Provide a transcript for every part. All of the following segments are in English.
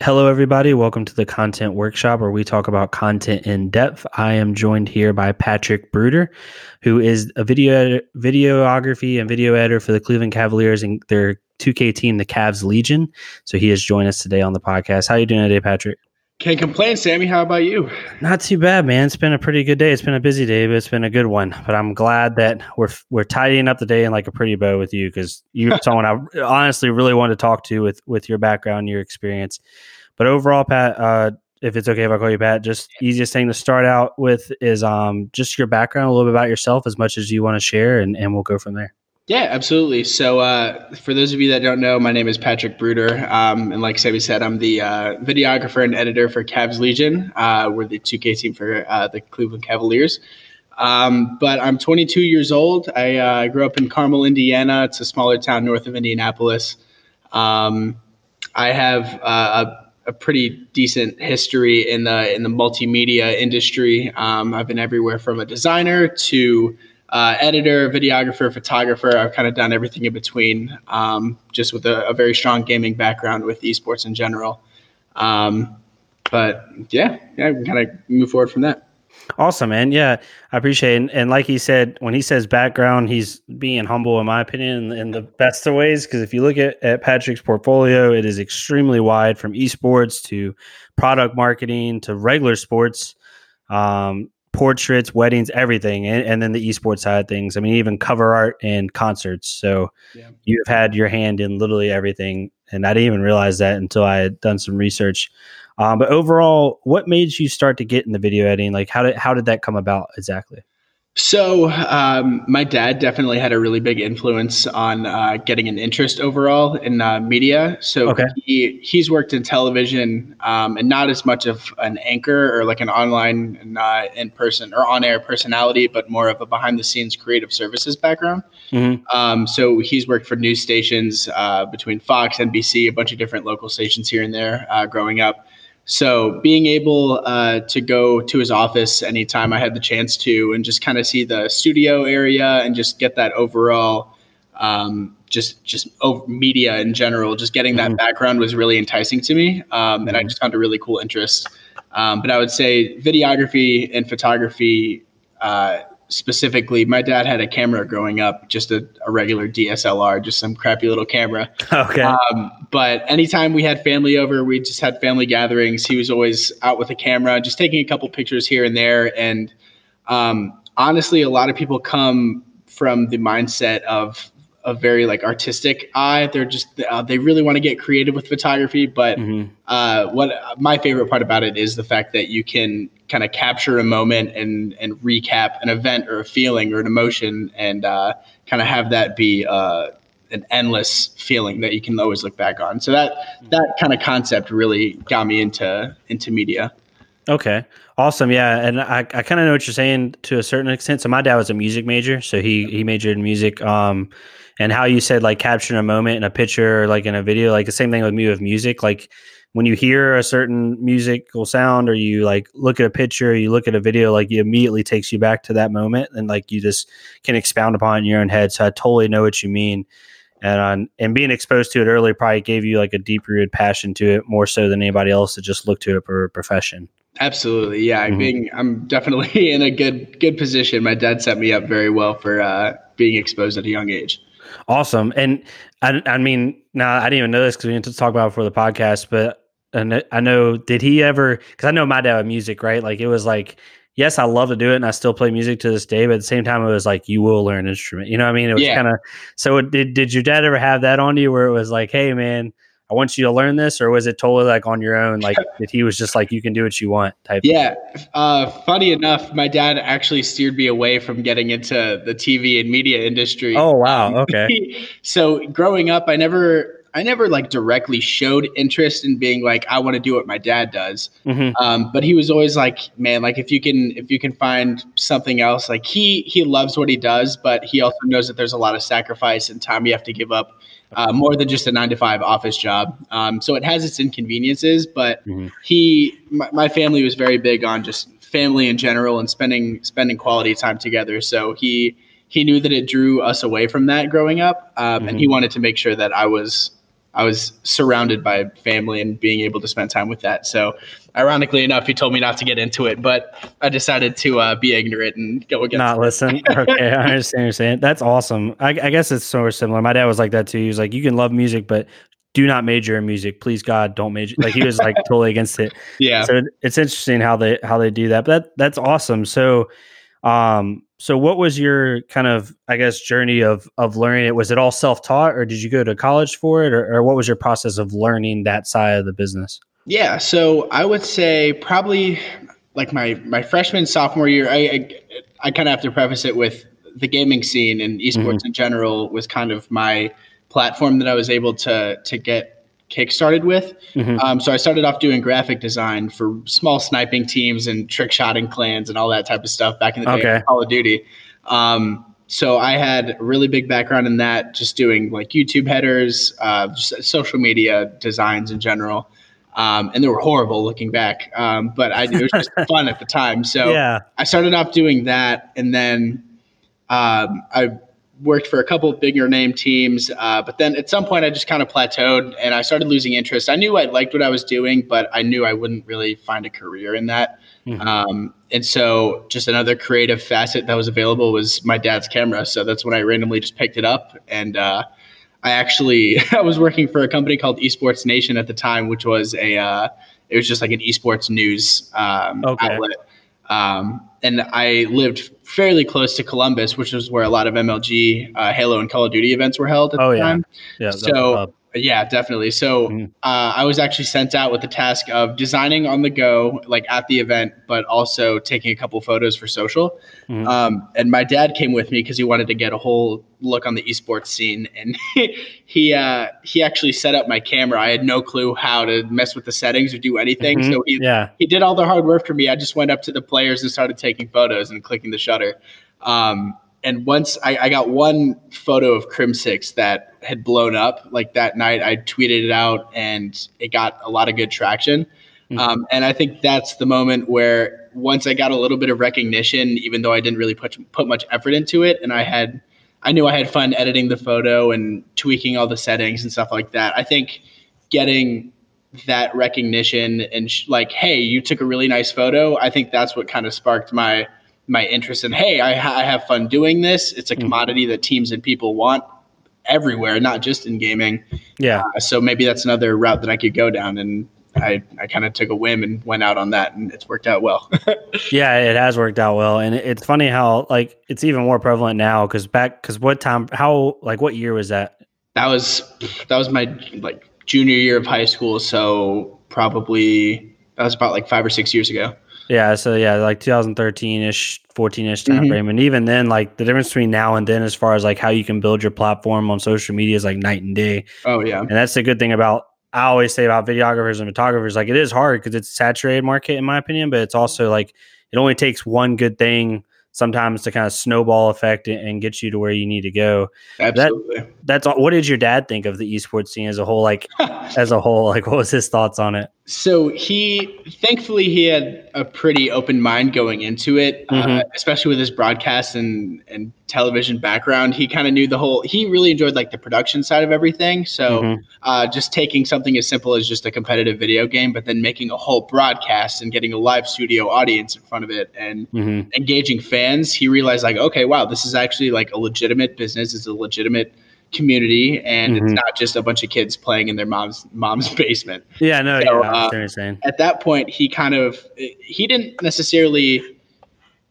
Hello, everybody. Welcome to the Content Workshop where we talk about content in depth. I am joined here by Patrick Brouder, who is a video videography and video editor for the Cleveland Cavaliers and their 2K team, the Cavs Legion. So he has joined us today on the podcast. How are you doing today, Patrick? Can't complain, Sammy. How about you? Not too bad, man. It's been a pretty good day. It's been a busy day, but it's been a good one. But I'm glad that we're we're tidying up the day in like a pretty bow with you because you're someone I honestly really want to talk to with with your background, your experience. But overall, Pat, uh, if it's okay if I call you Pat, just easiest thing to start out with is um just your background, a little bit about yourself, as much as you want to share, and and we'll go from there. Yeah, absolutely. So, uh, for those of you that don't know, my name is Patrick Brouder. Um, and like Sammy said, I'm the uh, videographer and editor for Cavs Legion. Uh, we're the 2K team for uh, the Cleveland Cavaliers. Um, but I'm 22 years old. I uh, grew up in Carmel, Indiana. It's a smaller town north of Indianapolis. Um, I have uh, a, a, pretty decent history in the in the multimedia industry. Um, I've been everywhere from a designer to uh, editor, videographer, photographer. I've kind of done everything in between, um, just with a, a, very strong gaming background with esports in general. Um, but yeah, yeah, we kind of move forward from that. Awesome, man. Yeah, I appreciate it. And, and, like he said, when he says background, he's being humble, in my opinion, in, in the best of ways. Because if you look at, at Patrick's portfolio, it is extremely wide from esports to product marketing to regular sports. Um, portraits, weddings, everything, and, and, then the esports side of things. I mean, even cover art and concerts. So yeah. you've had your hand in literally everything, and I didn't even realize that until I had done some research. Um, but overall, what made you start to get in the video editing? Like, how did how did that come about exactly? So, um, my dad definitely had a really big influence on uh, getting an interest overall in uh, media. So, okay. he, he's worked in television um, and not as much of an anchor or like an online and uh, in person or on air personality, but more of a behind the scenes creative services background. Mm-hmm. Um, so, he's worked for news stations uh, between Fox, NBC, a bunch of different local stations here and there uh, growing up. So being able uh, to go to his office anytime I had the chance to, and just kind of see the studio area and just get that overall, um, just just over media in general, just getting that mm-hmm. background was really enticing to me, um, and I mm-hmm. just found a really cool interest. Um, but I would say videography and photography uh, specifically, my dad had a camera growing up, just a, a regular DSLR, just some crappy little camera. Okay. Um, but anytime we had family over, we just had family gatherings. He was always out with a camera, just taking a couple pictures here and there. And um, honestly, a lot of people come from the mindset of a very like artistic eye. They're just uh, they really want to get creative with photography. But mm-hmm. uh, what my favorite part about it is the fact that you can kind of capture a moment and and recap an event or a feeling or an emotion and uh, kind of have that be uh, an endless feeling that you can always look back on. So that that kind of concept really got me into into media. Okay. Awesome. Yeah. And I, I kind of know what you're saying to a certain extent. So my dad was a music major. So he, he majored in music. Um, and how you said like capturing a moment in a picture, like in a video, like the same thing with me with music. Like when you hear a certain musical sound or you like look at a picture, you look at a video, like it immediately takes you back to that moment and like you just can expound upon in your own head. So I totally know what you mean. And on, and being exposed to it early probably gave you like a deep rooted passion to it more so than anybody else that just looked to it for a profession. Absolutely, yeah. Mm-hmm. Being, I'm definitely in a good good position. My dad set me up very well for uh, being exposed at a young age. Awesome. And I, I mean, now I didn't even know this because we didn't talk about it for the podcast, but and I know, did he ever, because I know my dad with music, right? Like it was like, yes, I love to do it and I still play music to this day, but at the same time, it was like, you will learn an instrument. You know what I mean? It was yeah. kind of, so did, did your dad ever have that on you where it was like, hey, man, I want you to learn this, or was it totally like on your own? Like that he was just like, you can do what you want type. Yeah. Uh, funny enough, my dad actually steered me away from getting into the TV and media industry. Oh wow. Okay. so growing up, I never I never like directly showed interest in being like I want to do what my dad does. Mm-hmm. Um, but he was always like, man, like if you can if you can find something else, like he he loves what he does, but he also knows that there's a lot of sacrifice and time you have to give up uh, more than just a nine to five office job. Um, so it has its inconveniences, but mm-hmm. he, my, my, family was very big on just family in general and spending spending quality time together. So he he knew that it drew us away from that growing up, um, mm-hmm. and he mm-hmm. wanted to make sure that I was I was surrounded by family and being able to spend time with that. So, ironically enough, he told me not to get into it, but I decided to uh, be ignorant and go against. Not listen. okay, I understand you're saying. That's awesome. I, I guess it's sort of similar. My dad was like that too. He was like, "You can love music, but do not major in music, please God, don't major." Like he was like totally against it. Yeah. So it's interesting how they how they do that. But that, that's awesome. So, um, so what was your kind of i guess journey of of learning it was it all self-taught or did you go to college for it or, or, what was your process of learning that side of the business yeah so i would say probably like my my freshman sophomore year i i, I kind of have to preface it with the gaming scene and esports mm-hmm. in general was kind of my platform that i was able to to get kickstarted with. Mm-hmm. Um, so I started off doing graphic design for small sniping teams and trick shotting clans and all that type of stuff back in the day okay. Call of Duty. Um, so I had a really big background in that, just doing like YouTube headers, uh, social media designs in general. Um, and they were horrible looking back, um, but I, it was just fun at the time. So yeah. I started off doing that, and then um, I worked for a couple of bigger name teams, uh, but then at some point I just kind of plateaued and I started losing interest. I knew I liked what I was doing, but I knew I wouldn't really find a career in that. Mm-hmm. Um, and so just another creative facet that was available was my dad's camera. So that's when I randomly just picked it up and uh, I actually I was working for a company called Esports Nation at the time, which was a uh, it was just like an esports news um, okay. outlet. Um, and I lived fairly close to Columbus, which is where a lot of MLG, uh, Halo, and Call of Duty events were held at oh, the time. Yeah, yeah so yeah, definitely. So mm. uh, I was actually sent out with the task of designing on the go, like at the event, but also taking a couple photos for social. Mm. Um, and my dad came with me because he wanted to get a whole look on the esports scene. And he uh, he actually set up my camera. I had no clue how to mess with the settings or do anything. Mm-hmm. So he yeah. he did all the hard work for me. I just went up to the players and started taking photos and clicking the shutter. Um, and once I, I, got one photo of Crimsix that had blown up like that night, I tweeted it out and it got a lot of good traction. Mm-hmm. Um, and I think that's the moment where once I got a little bit of recognition, even though I didn't really put put much effort into it, and I had I knew I had fun editing the photo and tweaking all the settings and stuff like that. I think getting that recognition and sh- like, hey, you took a really nice photo. I think that's what kind of sparked my my interest in hey I, ha- I have fun doing this. It's a mm-hmm. commodity that teams and people want everywhere not just in gaming. Yeah. Uh, so maybe that's another route that i could go down and i i kind of took a whim and went out on that and it's worked out well. Yeah it has worked out well and it's funny how like it's even more prevalent now because back because what time how like what year was that? That was that was my like junior year of high school so probably that was about like five or six years ago yeah, so yeah, like 2013 ish, 14 ish time mm-hmm. frame, and even then, like the difference between now and then, as far as like how you can build your platform on social media, is like night and day. Oh yeah, and that's the good thing about I always say about videographers and photographers. Like it is hard because it's a saturated market, in my opinion, but it's also like it only takes one good thing sometimes to kind of snowball effect and get you to where you need to go. Absolutely. That, that's all. What did your dad think of the esports scene as a whole? Like as a whole, like what was his thoughts on it? So he, thankfully, he had a pretty open mind going into it, uh, mm-hmm. uh, especially with his broadcast and and television background. He kind of knew the whole. He really enjoyed like the production side of everything. So mm-hmm. uh, just taking something as simple as just a competitive video game, but then making a whole broadcast and getting a live studio audience in front of it and mm-hmm. engaging fans, he realized like, okay, wow, this is actually like a legitimate business. It's a legitimate community and mm-hmm. it's not just a bunch of kids playing in their mom's mom's basement. Yeah, no, so, yeah, uh, at that point he kind of he didn't necessarily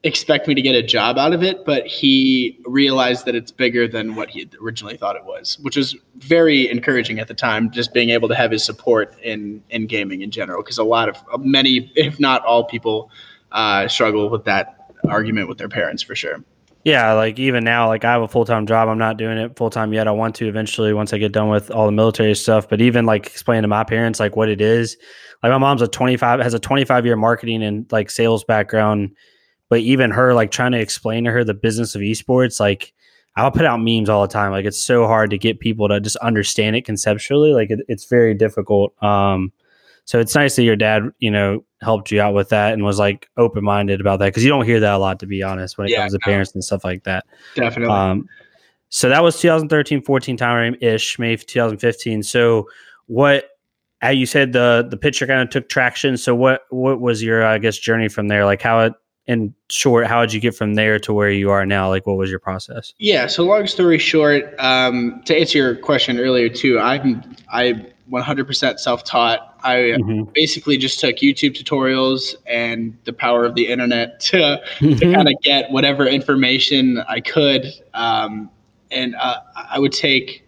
expect me to get a job out of it, but he realized that it's bigger than what he originally thought it was, which was very encouraging at the time, just being able to have his support in in gaming in general because a lot of many if not all people uh, struggle with that argument with their parents for sure. Yeah, like even now, like I have a full time job. I'm not doing it full time yet. I want to eventually once I get done with all the military stuff. But even like explaining to my parents like what it is. Like my mom's a 25 has a 25 year marketing and like sales background, but even her like trying to explain to her the business of esports, like I'll put out memes all the time. Like it's so hard to get people to just understand it conceptually. Like it, it's very difficult. Um, so it's nice that your dad, you know, helped you out with that and was like open minded about that because you don't hear that a lot, to be honest, when it yeah, comes to no. parents and stuff like that. Definitely. Um, So that was 2013, 14 time ish, May 2015. So what? How you said the the picture kind of took traction. So what what was your I guess journey from there? Like how it in short, how did you get from there to where you are now? Like, what was your process? Yeah. So, long story short, um, to answer your question earlier too, I'm I 100% self-taught. I mm-hmm. basically just took YouTube tutorials and the power of the internet to, mm-hmm. to kind of get whatever information I could. Um, and uh, I would take,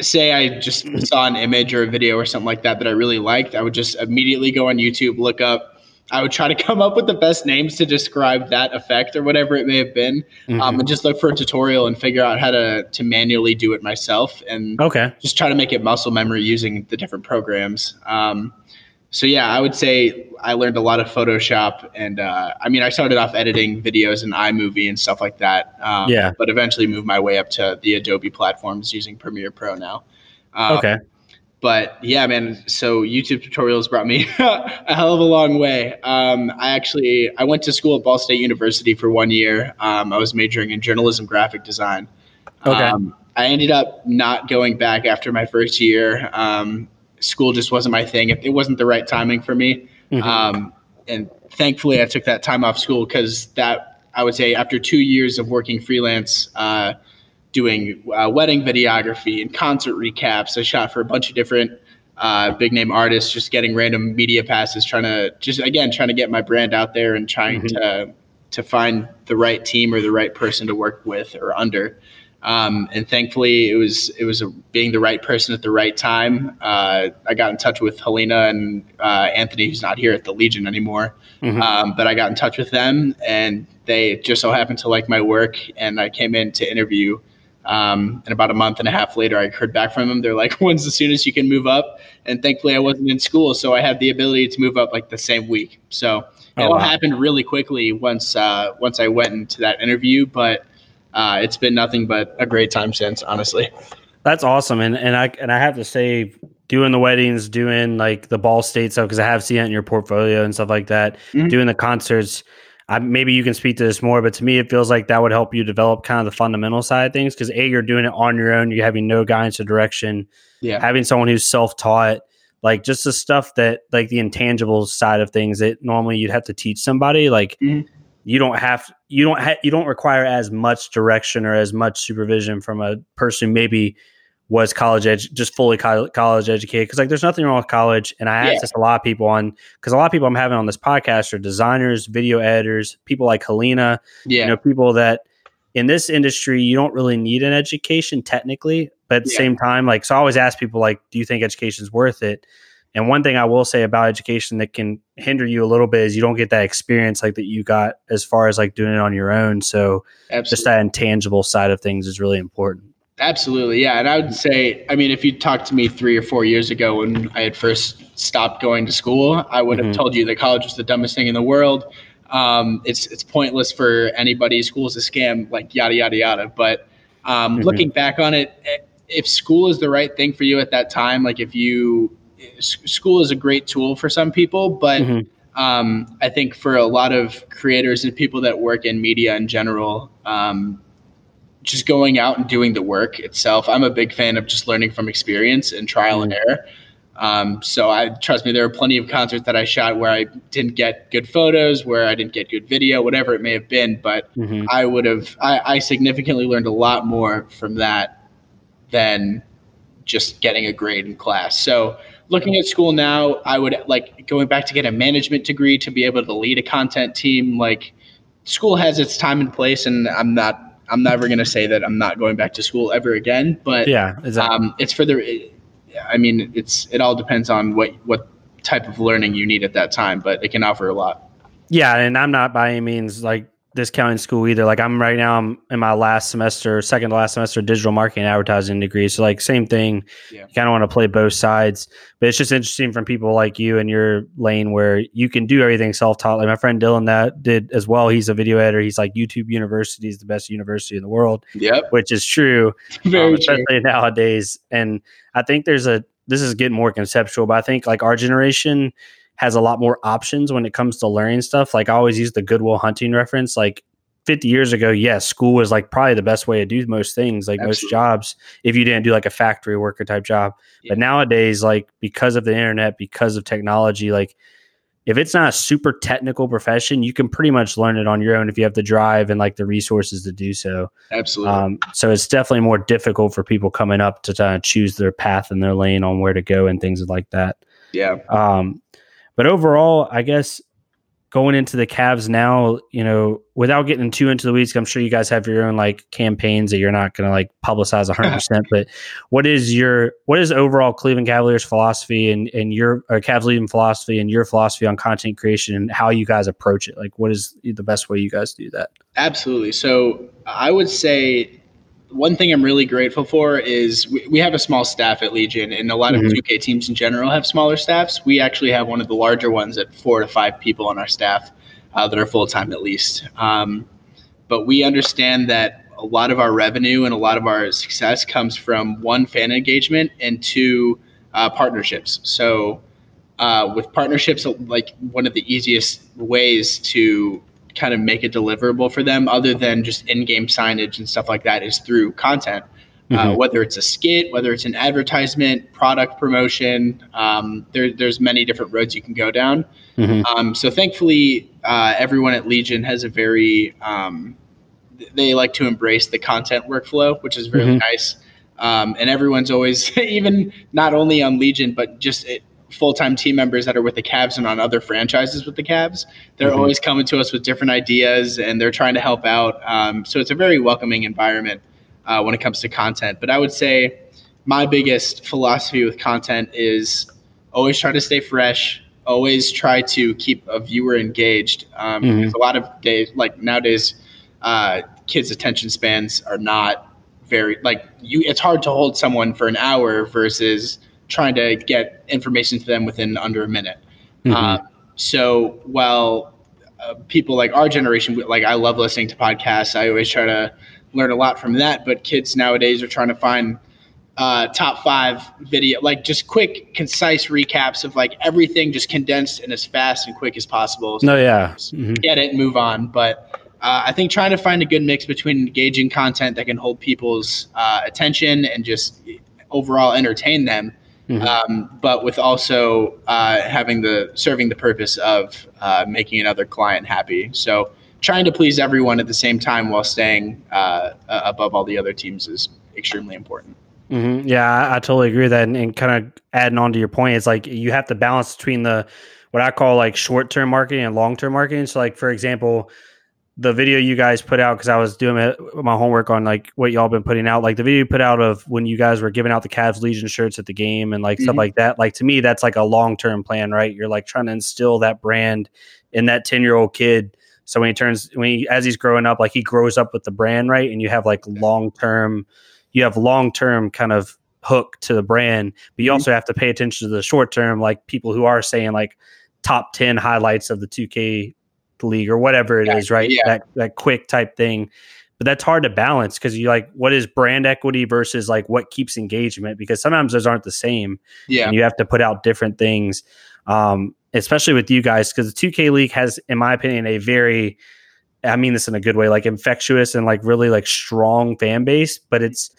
say, I just saw an image or a video or something like that that I really liked. I would just immediately go on YouTube, look up I would try to come up with the best names to describe that effect or whatever it may have been, mm-hmm. um, and just look for a tutorial and figure out how to to manually do it myself, and okay, just try to make it muscle memory using the different programs. Um, so yeah, I would say I learned a lot of Photoshop, and uh, I mean, I started off editing videos in iMovie and stuff like that. Um, yeah, but eventually moved my way up to the Adobe platforms using Premiere Pro now. Um, okay but yeah, man. So YouTube tutorials brought me a hell of a long way. Um, I actually I went to school at Ball State University for one year. Um, I was majoring in journalism, graphic design. Okay. Um, I ended up not going back after my first year. Um, school just wasn't my thing. It, it, wasn't the right timing for me. Mm-hmm. Um, and thankfully, I took that time off school because that I would say after two years of working freelance. Uh, doing uh, wedding videography and concert recaps. I shot for a bunch of different uh, big name artists, just getting random media passes, trying to just again trying to get my brand out there and trying mm-hmm. to to find the right team or the right person to work with or under. Um, and thankfully, it was it was a, being the right person at the right time. Uh, I got in touch with Helena and uh, Anthony, who's not here at the Legion anymore. Mm-hmm. Um, but I got in touch with them, and they just so happened to like my work, and I came in to interview um, and about a month and a half later, I heard back from them. They're like, "When's the soonest you can move up?" And thankfully, I wasn't in school, so I had the ability to move up like the same week. So oh, it all wow. happened really quickly once uh, once I went into that interview. But uh, it's been nothing but a great time since, honestly. That's awesome, and and I and I have to say, doing the weddings, doing like the Ball State stuff because I have seen it in your portfolio and stuff like that. Mm-hmm. Doing the concerts I, maybe you can speak to this more, but to me, it feels like that would help you develop kind of the fundamental side of things because a you're doing it on your own, you're having no guidance or direction. Yeah, having someone who's self taught, like just the stuff that like the intangible side of things that normally you'd have to teach somebody, like. Mm-hmm. You don't have you don't ha- you don't require as much direction or as much supervision from a person maybe was college ed just fully co- college educated because like there's nothing wrong with college and i asked yeah. this a lot of people on because a lot of people i'm having on this podcast are designers video editors people like helena yeah. you know people that in this industry you don't really need an education technically but at the yeah. same time like so i always ask people like do you think education is worth it and one thing i will say about education that can hinder you a little bit is you don't get that experience like that you got as far as like doing it on your own so Absolutely. just that intangible side of things is really important Absolutely, yeah. And I would say, I mean, if you talked to me three or four years ago when I had first stopped going to school, I would have mm-hmm. told you that college was the dumbest thing in the world. Um, it's it's pointless for anybody. School is a scam, like yada yada yada. But um, mm-hmm. looking back on it, if school is the right thing for you at that time, like if you school is a great tool for some people, but mm-hmm. um, I think for a lot of creators and people that work in media in general, um, just going out and doing the work itself. I'm a big fan of just learning from experience and trial mm-hmm. and error. Um, so I trust me, there are plenty of concerts that I shot where I didn't get good photos, where I didn't get good video, whatever it may have been. But mm-hmm. I would have, I, I significantly learned a lot more from that than just getting a grade in class. So looking at school now, I would like going back to get a management degree to be able to lead a content team. Like school has its time and place, and I'm not I'm never going to say that I'm not going back to school ever again, but yeah, exactly. um, it's for the. I mean, it's it all depends on what what type of learning you need at that time, but it can offer a lot. Yeah, and I'm not by any means like discounting school either. Like I'm right now, I'm in my last semester, second to last semester, digital marketing advertising degree. So like same thing. Yeah. You kind of want to play both sides, but it's just interesting from people like you and your lane where you can do everything self taught. Like my friend Dylan that did as well. He's a video editor. He's like YouTube University is the best university in the world. Yep, which is true, very um, especially true. nowadays. And I think there's a this is getting more conceptual, but I think like our generation has a lot more options when it comes to learning stuff. Like I always use the Good Will Hunting reference. Like 50 years ago, yes, school was like probably the best way to do most things, like Absolutely. most jobs, if you didn't do like a factory worker type job. Yeah. But nowadays, like because of the internet, because of technology, like if it's not a super technical profession, you can pretty much learn it on your own if you have the drive and like the resources to do so. Absolutely. Um, so it's definitely more difficult for people coming up to kind of choose their path and their lane on where to go and things like that. Yeah. Um, but overall, I guess going into the Cavs now, you know, without getting too into the weeds, I'm sure you guys have your own like campaigns that you're not going to like publicize 100. percent But what is your what is overall Cleveland Cavaliers philosophy and and your or Cavs Legion philosophy and your philosophy on content creation and how you guys approach it? Like, what is the best way you guys do that? Absolutely. So I would say one thing I'm really grateful for is we, we have a small staff at Legion, and a lot mm-hmm. of 2K teams in general have smaller staffs. We actually have one of the larger ones at four to five people on our staff uh, that are full time at least. Um, but we understand that a lot of our revenue and a lot of our success comes from one fan engagement and two uh, partnerships. So, uh, with partnerships, like one of the easiest ways to kind of make it deliverable for them other than just in-game signage and stuff like that is through content uh, mm-hmm. uh, whether it's a skit whether it's an advertisement product promotion um, there, there's many different roads you can go down mm-hmm. um, so thankfully uh, everyone at legion has a very um, they like to embrace the content workflow which is really mm-hmm. nice um, and everyone's always even not only on legion but just it, full-time team members that are with the Cavs and on other franchises with the Cavs. They're mm-hmm. always coming to us with different ideas and they're trying to help out. Um, so it's a very welcoming environment uh, when it comes to content. But I would say my biggest philosophy with content is always try to stay fresh. Always try to keep a viewer engaged. Um, mm-hmm. A lot of days, like nowadays, uh, kids' attention spans are not very like you. It's hard to hold someone for an hour versus trying to get information to them within under a minute. Mm-hmm. Uh, so while uh, people like our generation, like I love listening to podcasts, I always try to learn a lot from that. But kids nowadays are trying to find uh, top five video, like just quick, concise recaps of like everything, just condensed and as fast and quick as possible. So no, yeah, mm-hmm. get it, and move on. But uh, I think trying to find a good mix between engaging content that can hold people's uh, attention and just overall entertain them Mm-hmm. Um, but with also uh, having the serving the purpose of uh, making another client happy. So trying to please everyone at the same time while staying uh, above all the other teams is extremely important. Mm-hmm. Yeah, I, I, totally agree with that. And, and kind of adding on to your point, it's like you have to balance between the what I call like short term marketing and long term marketing. So, like for example, the video you guys put out because I was doing my homework on like what y'all been putting out. Like the video you put out of when you guys were giving out the Cavs Legion shirts at the game and like mm-hmm. stuff like that. Like to me, that's like a long term plan, right? You're like trying to instill that brand in that ten year old kid. So when he turns when he as he's growing up, like he grows up with the brand, right? And you have like long term, you have long term kind of hook to the brand, but you mm-hmm. also have to pay attention to the short term, like people who are saying like top ten highlights of the two K league or whatever it yeah, is, right? Yeah. That that quick type thing. But that's hard to balance because you like what is brand equity versus like what keeps engagement because sometimes those aren't the same. Yeah. And you have to put out different things. Um, especially with you guys, because the 2K League has, in my opinion, a very I mean this in a good way, like infectious and like really like strong fan base. But it's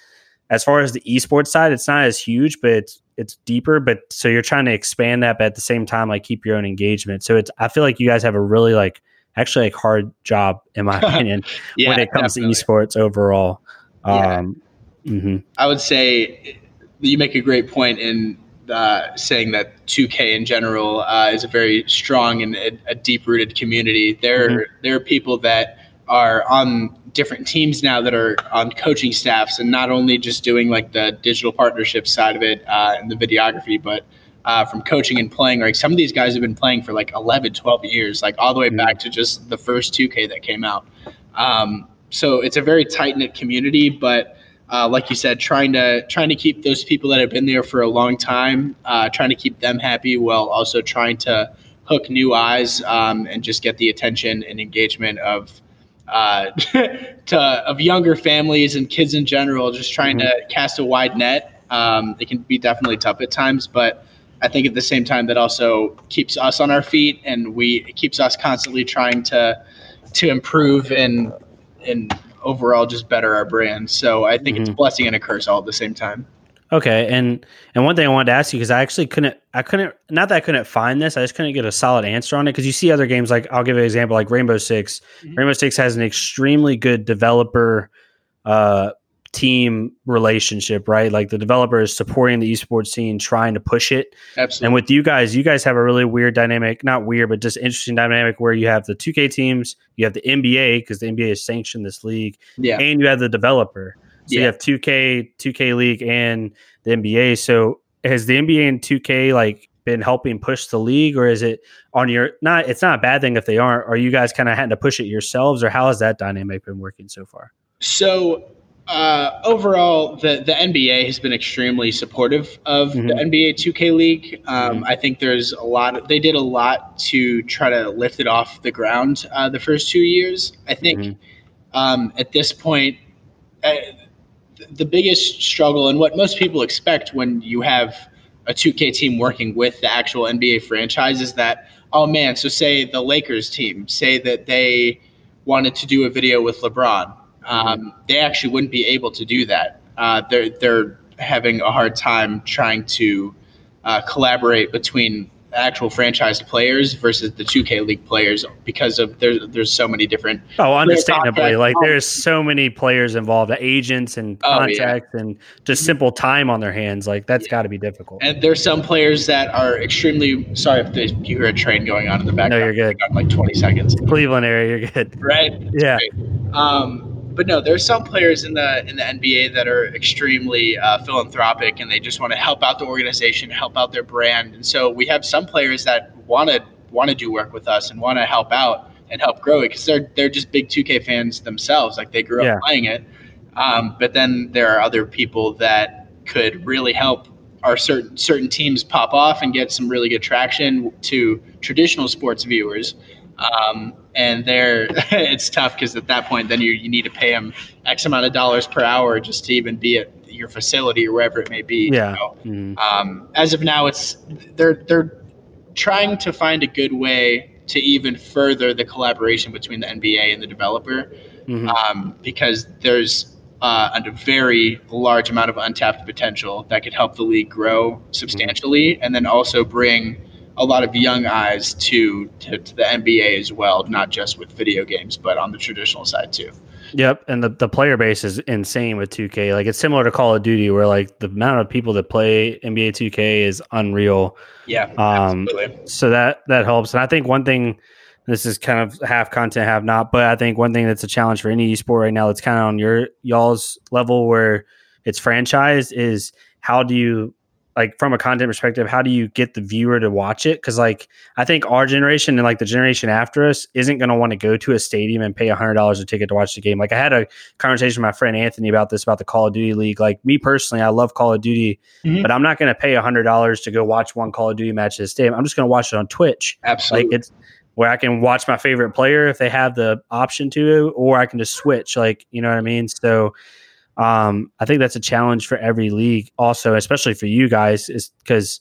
as far as the esports side, it's not as huge, but it's it's deeper. But so you're trying to expand that, but at the same time, like keep your own engagement. So it's I feel like you guys have a really like actually like hard job in my opinion yeah, when it comes definitely. to esports overall. Um, mm-hmm. I would say you make a great point in uh, saying that 2K in general uh, is a very strong and a, a deep rooted community. There, mm-hmm. there are people that are on different teams now that are on coaching staffs and not only just doing like the digital partnership side of it uh, and the videography, but uh, from coaching and playing. Like some of these guys have been playing for like 11, 12 years, like all the way back to just the first 2K that came out. Um, so it's a very tight knit community, but uh, like you said, trying to trying to keep those people that have been there for a long time, uh, trying to keep them happy while also trying to hook new eyes um, and just get the attention and engagement of uh, to, of younger families and kids in general. Just trying mm-hmm. to cast a wide net. Um, it can be definitely tough at times, but I think at the same time that also keeps us on our feet and we it keeps us constantly trying to to improve and and overall just better our brand. So I think mm-hmm. it's a blessing and a curse all at the same time. Okay, and and one thing I wanted to ask you because I actually couldn't, I couldn't, not that I couldn't find this, I just couldn't get a solid answer on it because you see other games like I'll give an example like Rainbow 6 mm-hmm. Rainbow Six has an extremely good developer uh, team relationship, right? Like the developer is supporting the esports scene, trying to push it. Absolutely. And with you guys, you guys have a really weird dynamic, not weird, but just interesting dynamic where you have the 2K teams, you have the NBA because the NBA has sanctioned this league, yeah. and you have the developer. So yeah. you have 2K, 2K League, and the NBA. So has the NBA and 2K like been helping push the league, or is it on your not? It's not a bad thing if they aren't. Are you guys kind of having to push it yourselves, or how has that dynamic been working so far? So uh, overall, the, the NBA has been extremely supportive of mm-hmm. the NBA 2K League. Um, mm-hmm. I think there's a lot. Of, they did a lot to try to lift it off the ground uh, the first two years. I think mm-hmm. um, at this point, uh, the biggest struggle and what most people expect when you have a 2K team working with the actual NBA franchise is that, oh man, so say the Lakers team, say that they wanted to do a video with LeBron. Um, they actually wouldn't be able to do that. Uh, they're, they're having a hard time trying to uh, collaborate between actual franchise players versus the 2K League players because of there's there's so many different. Oh, understandably, like there's so many players involved, agents and contacts, oh, yeah. and just simple time on their hands. Like that's yeah. got to be difficult. And there's some players that are extremely sorry if you hear a train going on in the background. No, you're good. Like 20 seconds. Cleveland area, you're good. Right. Yeah. Um, but no, there's some players in the in the NBA that are extremely uh, philanthropic and they just want to help out the organization, help out their brand. And so we have some players that want to want to do work with us and want to help out and help grow it because they're they're just big 2K fans themselves. Like they grew up yeah. playing it. Um, but then there are other people that could really help our certain certain teams pop off and get some really good traction to traditional sports viewers. Um, and there it's tough because at that point then you, you need to pay them x amount of dollars per hour just to even be at your facility or wherever it may be yeah you know? mm-hmm. um, as of now it's they're they're trying to find a good way to even further the collaboration between the nba and the developer mm-hmm. um, because there's uh, a very large amount of untapped potential that could help the league grow substantially mm-hmm. and then also bring a lot of young eyes to, to, to the NBA as well, not just with video games, but on the traditional side too. Yep, and the, the player base is insane with 2K. Like it's similar to Call of Duty, where like the amount of people that play NBA 2K is unreal. Yeah, um, absolutely. So that that helps, and I think one thing this is kind of half content, half not, but I think one thing that's a challenge for any esport right now that's kind of on your y'all's level where it's franchised is how do you like from a content perspective, how do you get the viewer to watch it? Because like I think our generation and like the generation after us isn't going to want to go to a stadium and pay a hundred dollars a ticket to watch the game. Like I had a conversation with my friend Anthony about this about the Call of Duty League. Like me personally, I love Call of Duty, mm-hmm. but I'm not going to pay a hundred dollars to go watch one Call of Duty match at the stadium. I'm just going to watch it on Twitch. Absolutely, like it's where I can watch my favorite player if they have the option to, or I can just switch. Like you know what I mean? So um, I think that's a challenge for every league, also, especially for you guys, is because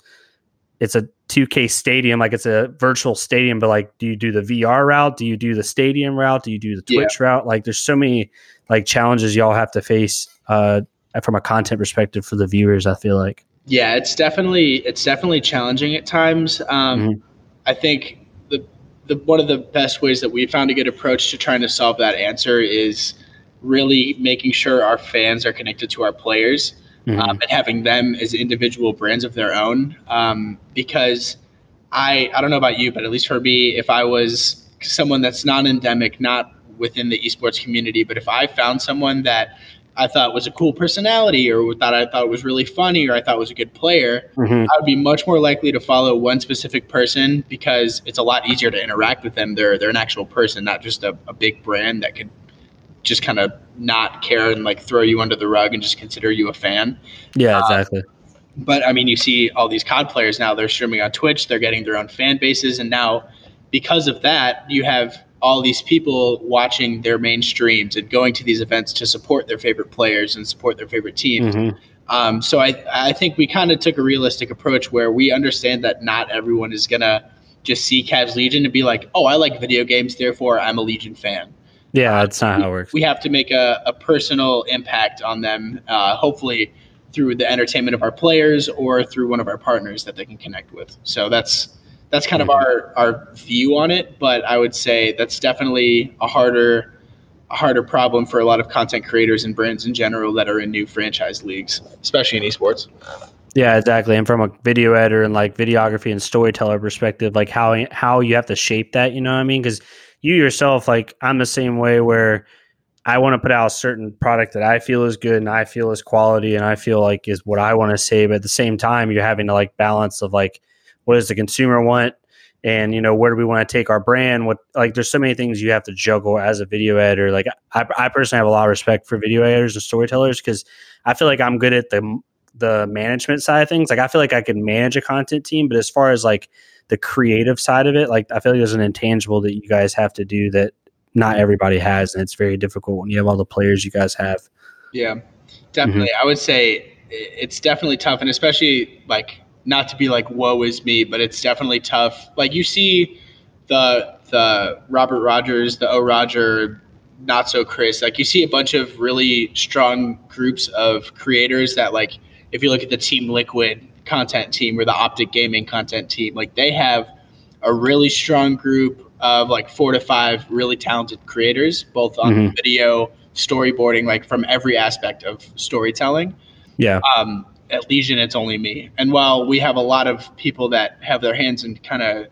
it's a 2K stadium, like it's a virtual stadium. But like, do you do the VR route? Do you do the stadium route? Do you do the Twitch yeah. route? Like, there's so many like challenges y'all have to face uh, from a content perspective for the viewers. I feel like. Yeah, it's definitely it's definitely challenging at times. Um, mm-hmm. I think the the one of the best ways that we found a good approach to trying to solve that answer is really making sure our fans are connected to our players mm-hmm. um, and having them as individual brands of their own. Um, because I I don't know about you, but at least for me, if I was someone that's not endemic, not within the esports community, but if I found someone that I thought was a cool personality or that I thought was really funny or I thought was a good player, mm-hmm. I would be much more likely to follow one specific person because it's a lot easier to interact with them. They're they're an actual person, not just a, a big brand that could just kind of not care and like throw you under the rug and just consider you a fan. Yeah, uh, exactly. but I mean, you see all these COD players now, they're streaming on Twitch, they're getting their own fan bases. And now, because of that, you have all these people watching their main streams and going to these events to support their favorite players and support their favorite teams. Mm-hmm. Um, so I, I think we kind of took a realistic approach where we understand that not everyone is going to just see Cavs Legion and be like, oh, I like video games, therefore I'm a Legion fan. Yeah, that's not how it works. We have to make a, a personal impact on them, uh, hopefully through the entertainment of our players or through one of our partners that they can connect with. So that's that's kind of our our view on it. But I would say that's definitely a harder a harder problem for a lot of content creators and brands in general that are in new franchise leagues, especially in esports. Yeah, exactly. And from a video editor and like videography and storyteller perspective, like how how you have to shape that, you know what I mean? Because you yourself, like I'm the same way where I want to put out a certain product that I feel is good and I feel is quality and I feel like is what I want to say. But at the same time, you're having to like balance of like what does the consumer want and you know where do we want to take our brand? What like there's so many things you have to juggle as a video editor. Like i, I personally have a lot of respect for video editors and storytellers because i feel like i'm good at the the management side of things. Like i feel like i can manage a content team but as far as like the creative side of it like i feel like there's an intangible that you guys have to do that not everybody has and it's very difficult when you have all the players you guys have yeah definitely mm-hmm. i would say it's definitely tough and especially like not to be like woe is me, but it's definitely tough. Like you see the the Robert Rogers, the O Roger, not so Chris. Like you see a bunch of really strong groups of creators that like if you look at the Team Liquid content team or the Optic Gaming content team, like they have a really strong group of like four to five really talented creators, both on mm-hmm. video, storyboarding, like from every aspect of storytelling. Yeah. Um, at Legion, it's only me. And while we have a lot of people that have their hands in kind of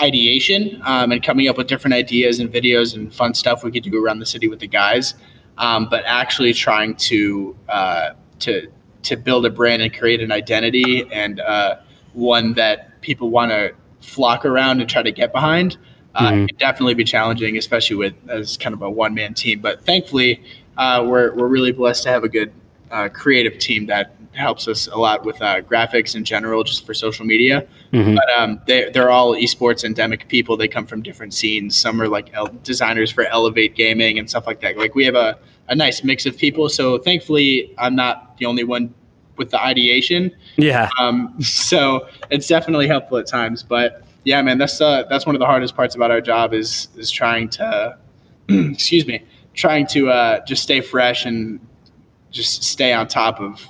ideation um, and coming up with different ideas and videos and fun stuff we could do around the city with the guys, um, but actually trying to uh, to to build a brand and create an identity and uh, one that people want to flock around and try to get behind. Uh, mm-hmm. It definitely be challenging, especially with as kind of a one man team. But thankfully, uh, we're we're really blessed to have a good uh, creative team that helps us a lot with uh, graphics in general, just for social media. Mm-hmm. But um, they, they're all esports endemic people. They come from different scenes. Some are like el- designers for Elevate Gaming and stuff like that. Like we have a, a nice mix of people. So thankfully, I'm not the only one with the ideation. Yeah. Um, so it's definitely helpful at times. But yeah, man, that's uh, that's one of the hardest parts about our job is is trying to, excuse me, trying to uh, just stay fresh and just stay on top of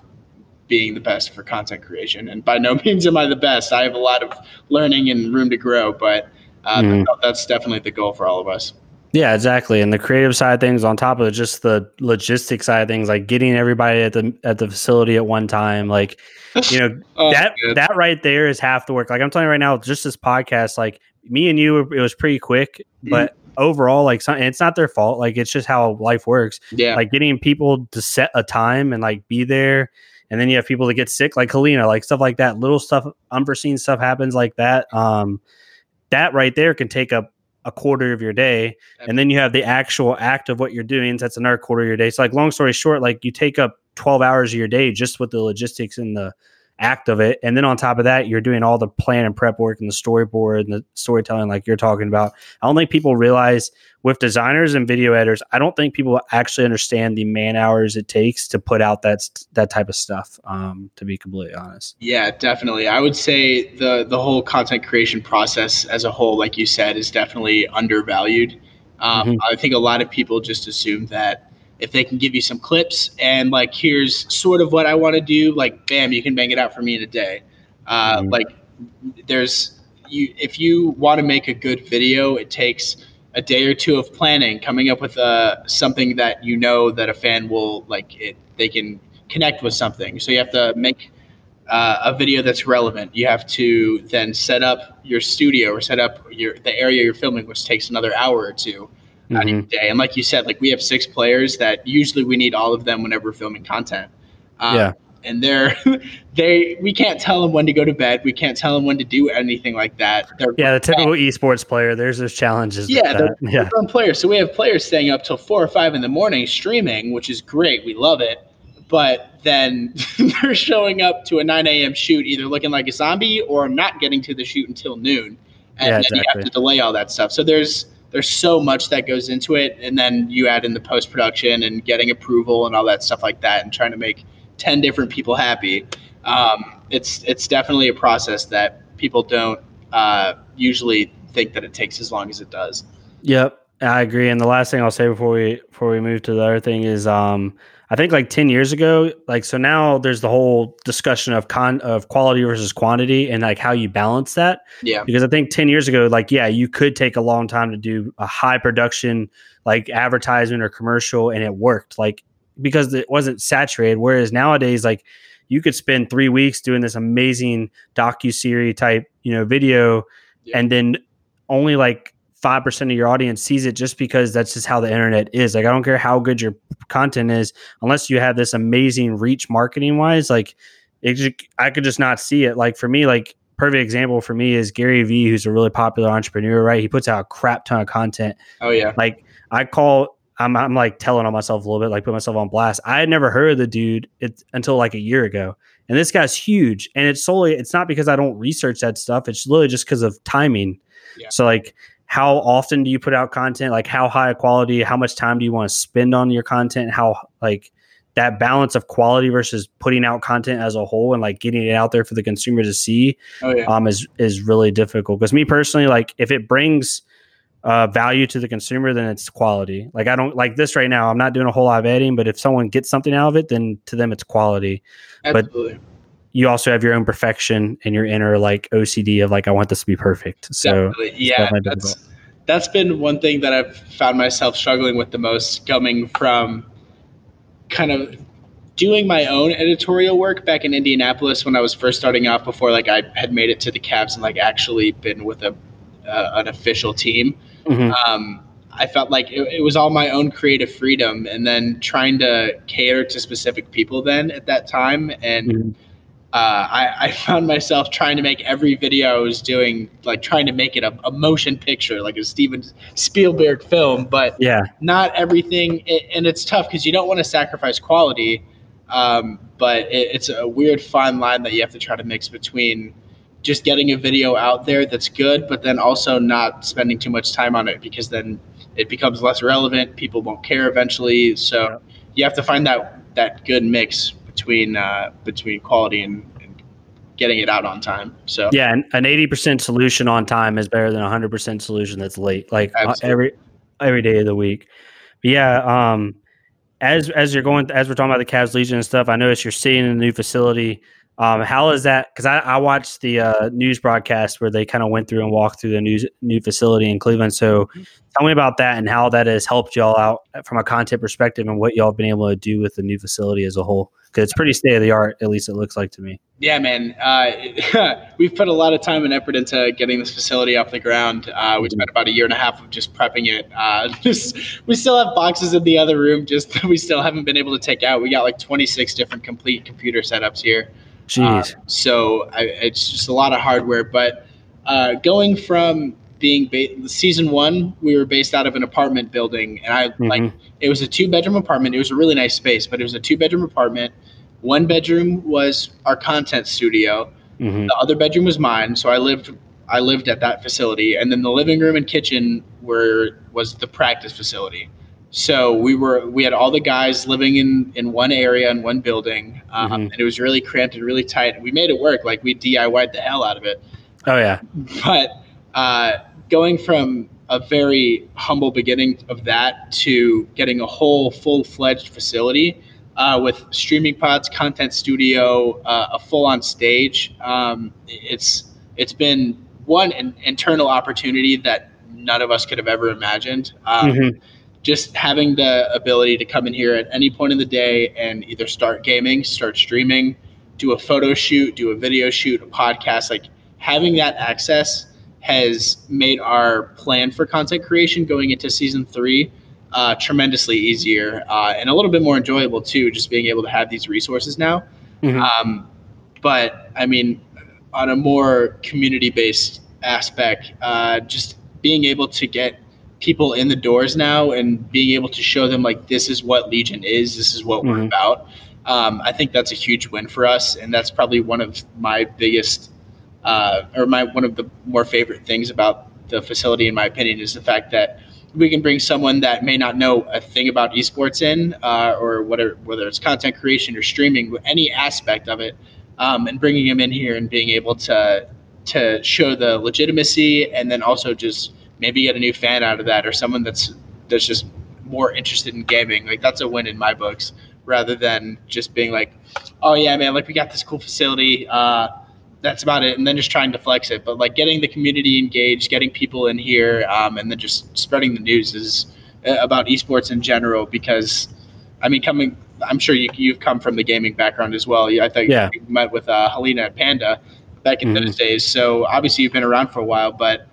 being the best for content creation. And by no means am I the best. I have a lot of learning and room to grow, but uh, mm. that's definitely the goal for all of us. Yeah, exactly. And the creative side of things, on top of just the logistic side of things, like getting everybody at the at the facility at one time, like you know oh, that good. that right there is half the work. Like I'm telling you right now, just this podcast, like me and you, it was pretty quick, mm. but overall, like it's not their fault. Like it's just how life works. Yeah, like getting people to set a time and like be there and then you have people that get sick like Helena, like stuff like that. Little stuff, unforeseen stuff happens like that. Um, that right there can take up a quarter of your day, and then you have the actual act of what you're doing. That's another quarter of your day. So, like, long story short, like you take up 12 hours of your day just with the logistics and the act of it. And then on top of that, you're doing all the plan and prep work and the storyboard and the storytelling, like you're talking about. I don't think people realize with designers and video editors, I don't think people actually understand the man hours it takes to put out that that type of stuff. Um, to be completely honest. Yeah, definitely. I would say the the whole content creation process as a whole, like you said, is definitely undervalued. Um, mm-hmm. I think a lot of people just assume that if they can give you some clips and like here's sort of what I want to do, like bam, you can bang it out for me in a day. Uh, mm-hmm. Like there's you if you want to make a good video, it takes a day or two of planning, coming up with uh, something that you know that a fan will like it. They can connect with something. So you have to make uh, a video that's relevant. You have to then set up your studio or set up your the area you're filming, which takes another hour or 2 mm-hmm. day. And like you said, like we have six players that usually we need all of them whenever we're filming content. Um, yeah. And they're they we can't tell them when to go to bed. We can't tell them when to do anything like that. They're yeah, the typical esports player. There's those challenges. Yeah, they're, yeah. They're players. So we have players staying up till four or five in the morning streaming, which is great. We love it. But then they're showing up to a 9 a.m. shoot, either looking like a zombie or not getting to the shoot until noon, and yeah, then exactly. you have to delay all that stuff. So there's there's so much that goes into it and then you add in the post production and getting approval and all that stuff like that and trying to make 10 different people happy um, it's it's definitely a process that people don't uh, usually think that it takes as long as it does yep I agree. And the last thing I'll say before we before we move to the other thing is um I think like 10 years ago, like so now there's the whole discussion of con of quality versus quantity and like how you balance that. Yeah. Because I think 10 years ago, like, yeah, you could take a long time to do a high production like advertisement or commercial and it worked. Like because it wasn't saturated. Whereas nowadays, like you could spend three weeks doing this amazing docu series type, you know, video, yeah. and then only like five percent of your audience sees it just because that's just how the internet is. Like I don't care how good your content is, unless you have this amazing reach marketing wise. Like it, I could just not see it. Like for me, like perfect example for me is Gary Vee, who's a really popular entrepreneur. Right, he puts out a crap ton of content. Oh yeah, like I call I'm I'm like telling on myself a little bit, like put myself on blast. I had never heard of the dude it, until like a year ago, and this guy's huge. And it's solely it's not because I don't research that stuff. It's literally just because of timing. Yeah. So like, how often do you put out content? Like how high a quality? How much time do you want to spend on your content? How like that balance of quality versus putting out content as a whole and like getting it out there for the consumer to see oh, yeah. um is is really difficult. Because me personally, like if it brings uh, value to the consumer, then it's quality. Like I don't like this right now. I'm not doing a whole lot of editing, but if someone gets something out of it, then to them it's quality. Absolutely. But you also have your own perfection and your inner like OCD of like I want this to be perfect. So Definitely. yeah, that's that's been one thing that I've found myself struggling with the most, coming from kind of doing my own editorial work back in Indianapolis when I was first starting out before like I had made it to the Cavs and like actually been with a uh, an official team. Mm-hmm. Um, I felt like it, it, was all my own creative freedom, and then trying to cater to specific people. Then at that time, and mm-hmm. Uh, I, I, found myself trying to make every video I was doing, like trying to make it a, a motion picture, like a Steven Spielberg film. But yeah, not everything, and it's tough because you don't want to sacrifice quality. Um, but it, it's a weird fine line that you have to try to mix between just getting a video out there that's good, but then also not spending too much time on it because then it becomes less relevant. People won't care eventually. So yeah. you have to find that that good mix between uh, between quality and, and, getting it out on time. So yeah, an, eighty percent solution on time is better than a hundred percent solution that's late. Like uh, every every day of the week. But yeah. Um, as as you're going as we're talking about the Cavs Legion and stuff, I noticed you're seeing a new facility. Um, how is that? Because I, I, watched the uh, news broadcast where they kind of went through and walked through the new new facility in Cleveland. So, mm-hmm. tell me about that and how that has helped y'all out from a content perspective, and what y'all have been able to do with the new facility as a whole. Because it's pretty state of the art, at least it looks like to me. Yeah, man. Uh, we've put a lot of time and effort into getting this facility off the ground. Uh, we spent about a year and a half of just prepping it. Uh, just, we still have boxes in the other room, just we still haven't been able to take out. We got like 26 different complete computer setups here. Jeez. Uh, so I, it's just a lot of hardware. But uh, going from being ba- season one, we were based out of an apartment building, and I mm-hmm. like it was a two bedroom apartment. It was a really nice space, but it was a two bedroom apartment. One bedroom was our content studio. Mm-hmm. The other bedroom was mine. So I lived I lived at that facility, and then the living room and kitchen were was the practice facility. So we were we had all the guys living in in one area in one building, um, mm-hmm. and it was really cramped and really tight. We made it work. Like we DIY'd the hell out of it. Oh yeah. But uh, going from a very humble beginning of that to getting a whole full fledged facility uh, with streaming pods, content studio, uh, a full on stage. Um, it's it's been one an internal opportunity that none of us could have ever imagined. Um, mm-hmm just having the ability to come in here at any point in the day and either start gaming, start streaming, do a photo shoot, do a video shoot, a podcast, like having that access has made our plan for content creation going into season three uh, tremendously easier uh, and a little bit more enjoyable too, just being able to have these resources now. Mm-hmm. Um, but I mean, on a more community based aspect, uh, just being able to get people in the doors now and being able to show them like this is what Legion is, this is what mm-hmm. we're about. Um, I think that's a huge win for us, and that's probably one of my biggest, uh, or my one of the more favorite things about the facility, in my opinion, is the fact that we can bring someone that may not know a thing about esports in, uh, or whether whether it's content creation or streaming, any aspect of it, um, and bringing them in here and being able to to show the legitimacy, and then also just maybe get a new fan out of that or someone that's that's just more interested in gaming. Like that's a win in my books, rather than just being like, oh yeah, man, like we got this cool facility. Uh, that's about it, and then just trying to flex it. But like getting the community engaged, getting people in here, um, and then just spreading the news is uh, about esports in general. Because, I mean, coming, I'm sure you, you've come from the gaming background as well. I think yeah. you met with uh, Helena at Panda back in mm-hmm. those days. So obviously you've been around for a while, but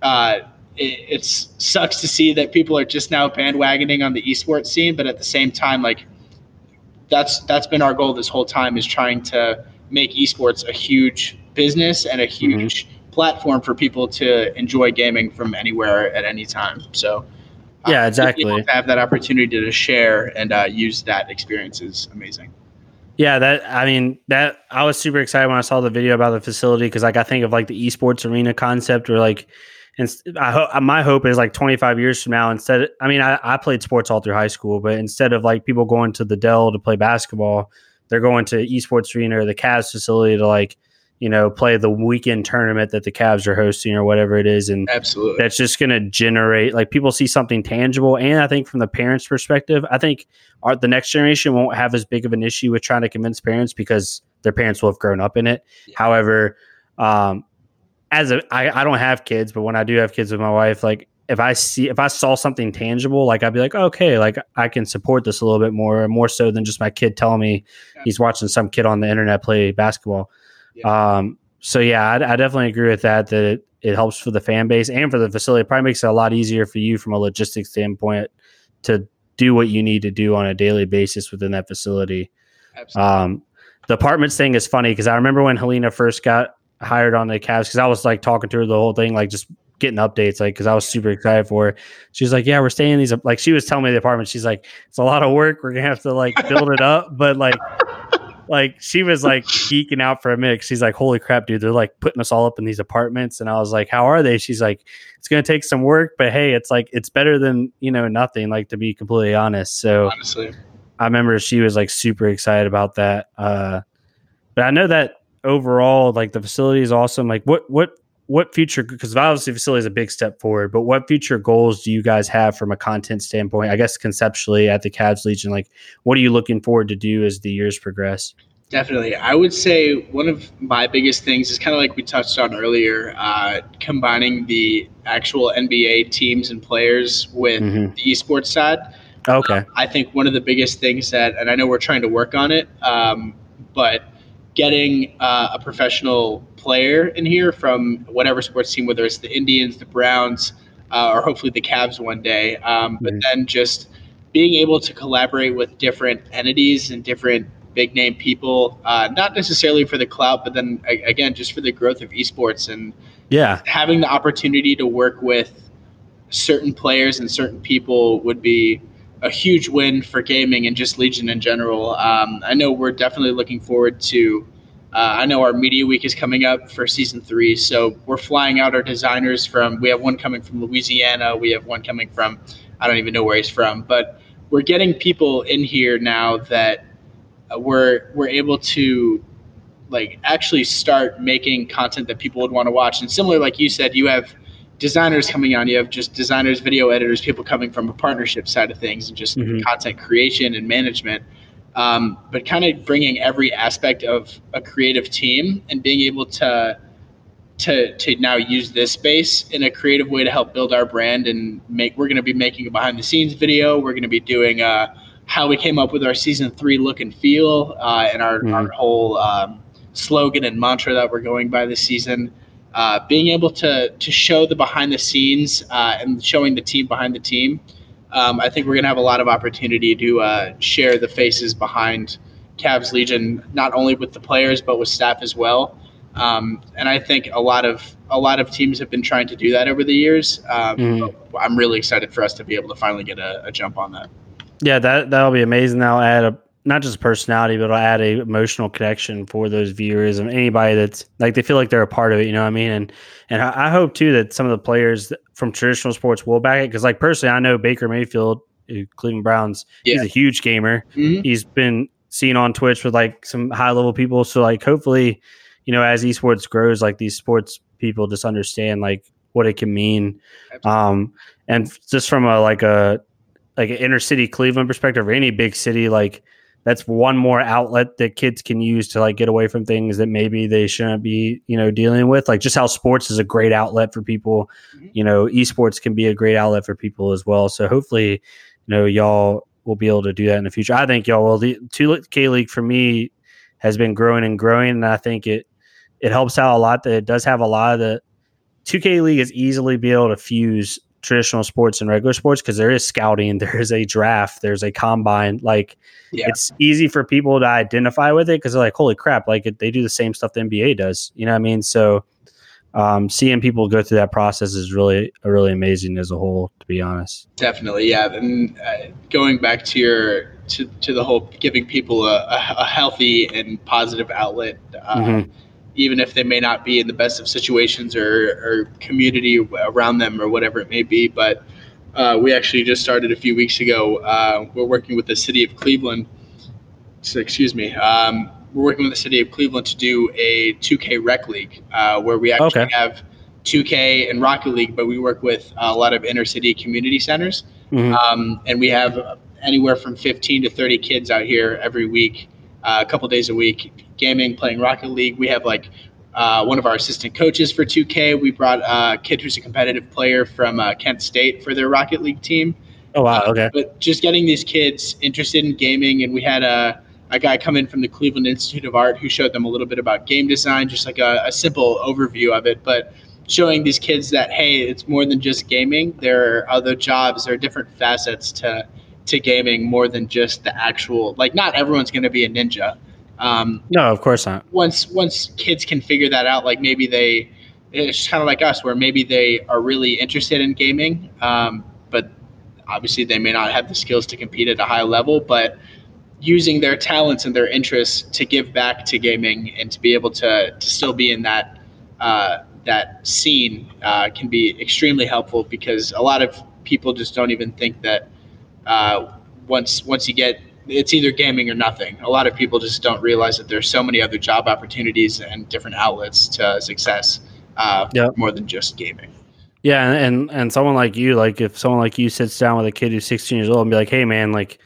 uh, it it's sucks to see that people are just now bandwagoning on the esports scene. But at the same time, like that's that's been our goal this whole time is trying to make esports a huge business and a mm-hmm. huge mm-hmm. platform for people to enjoy gaming from anywhere at any time. So yeah, exactly. have that opportunity to share and uh, use that experience is amazing. Yeah, that I mean that I was super excited when I saw the video about the facility because like I think of like the esports arena concept or like and I hope my hope is like 25 years from now instead I mean I, I played sports all through high school but instead of like people going to the Dell to play basketball they're going to esports arena or the Cavs facility to like you know, play the weekend tournament that the Cavs are hosting or whatever it is. And absolutely that's just going to generate like people see something tangible. And I think from the parents' perspective, I think our, the next generation won't have as big of an issue with trying to convince parents because their parents will have grown up in it. Yeah. However, um, as a, I, I don't have kids, but when I do have kids with my wife, like if I see if I saw something tangible, like I'd be like, okay, like I can support this a little bit more, more so than just my kid telling me yeah. he's watching some kid on the internet play basketball. Yeah. Um, so yeah, I, I, definitely agree with that. That it, it, helps for the fan base and for the facility. It probably makes it a lot easier for you from a logistics standpoint to do what you need to do on a daily basis within that facility. Absolutely. Um, the apartments thing is funny because I remember when Helena first got hired on the Cavs because I was like talking to her the whole thing, like just getting updates, like because I was super excited for her. She's like, "Yeah, we're staying in these." Like she was telling me the apartment. She's like, "It's a lot of work. We're gonna have to like build it up, but like like she was like geeking out for a minute. She's like, "Holy crap, dude! They're like putting us all up in these apartments." And I was like, "How are they?" She's like, "It's gonna take some work, but hey, it's like it's better than you know nothing." Like to be completely honest. So honestly, I remember she was like super excited about that. Uh, but I know that overall, like the facility is awesome. Like what what what future because obviously facility is a big step forward but what future goals do you guys have from a content standpoint? I guess conceptually at the cavs legion like what are you looking forward to do as the years progress? Definitely. I would say one of my biggest things is kind of like we touched on earlier uh, combining the actual nba teams and players with mm-hmm. the esports side. Okay. Uh, i think one of the biggest things that and i know we're trying to work on it um, but getting uh, a professional player in here from whatever sports team, whether it's the Indians, the Browns, uh, or hopefully the Cavs one day. Um, but mm-hmm. then just being able to collaborate with different entities and different big name people, uh, not necessarily for the clout, but then again, just for the growth of esports and yeah, having the opportunity to work with certain players and certain people would be a huge win for gaming and just Legion in general. Um, I know we're definitely looking forward to. Uh, I know our media week is coming up for season three, so we're flying out our designers from. We have one coming from Louisiana. We have one coming from. I don't even know where he's from, but we're getting people in here now that uh, we're we're able to like actually start making content that people would want to watch. And similar, like you said, you have designers coming on. You have just designers, video editors, people coming from a partnership side of things, and just mm-hmm. content creation and management. Um, but kind of bringing every aspect of a creative team and being able to to to now use this space in a creative way to help build our brand and make. We're going to be making a behind the scenes video. We're going to be doing uh, how we came up with our season three look and feel uh, and our mm-hmm. our whole um, slogan and mantra that we're going by this season uh, being able to to show the behind the scenes uh, and showing the team behind the team, um, I think we're going to have a lot of opportunity to uh, share the faces behind Cavs Legion, not only with the players but with staff as well. Um, and I think a lot of a lot of teams have been trying to do that over the years. Um, mm. I'm really excited for us to be able to finally get a, a jump on that. Yeah, that that'll be amazing. That'll add a not just personality, but it'll add a emotional connection for those viewers and anybody that's like they feel like they're a part of it. You know what I mean? And and I, hope too that some of the players from traditional sports will back it because, like personally, I know Baker Mayfield, Cleveland Browns, yeah. he's a huge gamer. Mm-hmm. He's been seen on Twitch with like some high level people. So like hopefully, you know, as esports grows, like these sports people just understand like what it can mean. Um, and just from a like a like an inner city Cleveland perspective or any big city, like that's one more outlet that kids can use to like get away from things that maybe they shouldn't be, you know, dealing with. Like just how sports is a great outlet for people, mm-hmm. you know, esports can be a great outlet for people as well. So hopefully, you know, y'all will be able to do that in the future. I think y'all will. The 2K League for me has been growing and growing, and I think it it helps out a lot that it does have a lot of the 2K League is easily be able to fuse traditional sports and regular sports because there is scouting, there is a draft, there's a combine. Like yeah. it's easy for people to identify with it because they're like, holy crap, like it, they do the same stuff the NBA does. You know what I mean? So um, seeing people go through that process is really really amazing as a whole. To be honest, definitely, yeah. And uh, going back to your to, to the whole giving people a, a healthy and positive outlet. Uh, mm-hmm even if they may not be in the best of situations or, or community around them or whatever it may be. But uh, we actually just started a few weeks ago. Uh, we're working with the city of Cleveland. So, excuse me. Um, we're working with the city of Cleveland to do a 2K Rec League, uh, where we actually okay. have 2K and Rocket League, but we work with a lot of inner city community centers, mm-hmm. um, and we have anywhere from 15 to 30 kids out here every week a couple days a week gaming, playing Rocket League. We have like uh, one of our assistant coaches for 2K. We brought a kid who's a competitive player from uh, Kent State for their Rocket League team. Oh wow! Uh, okay. but just getting these kids interested in gaming, and we had a a guy come in from the Cleveland Institute of Art who showed them a little bit about game design, just like a, a simple overview of it, but showing these kids that hey, it's more than just gaming. There are other jobs, there are different facets to to gaming more than just the actual like not everyone's going to be a ninja. Um, no of course not. once once kids can figure that out like maybe they it's kind of like us where maybe they are really interested in gaming um, but obviously they may not have the skills to compete at a high level but using their talents and their interests to give back to gaming and to be able to, to still be in that uh, that scene uh, can be extremely helpful because a lot of people just don't even think that uh, once once you get it's either gaming or nothing. A lot of people just don't realize that there's so many other job opportunities and different outlets to success uh, yep. more than just gaming. Yeah, and, and someone like you, like if someone like you sits down with a kid who's 16 years old and be like, "Hey, man, like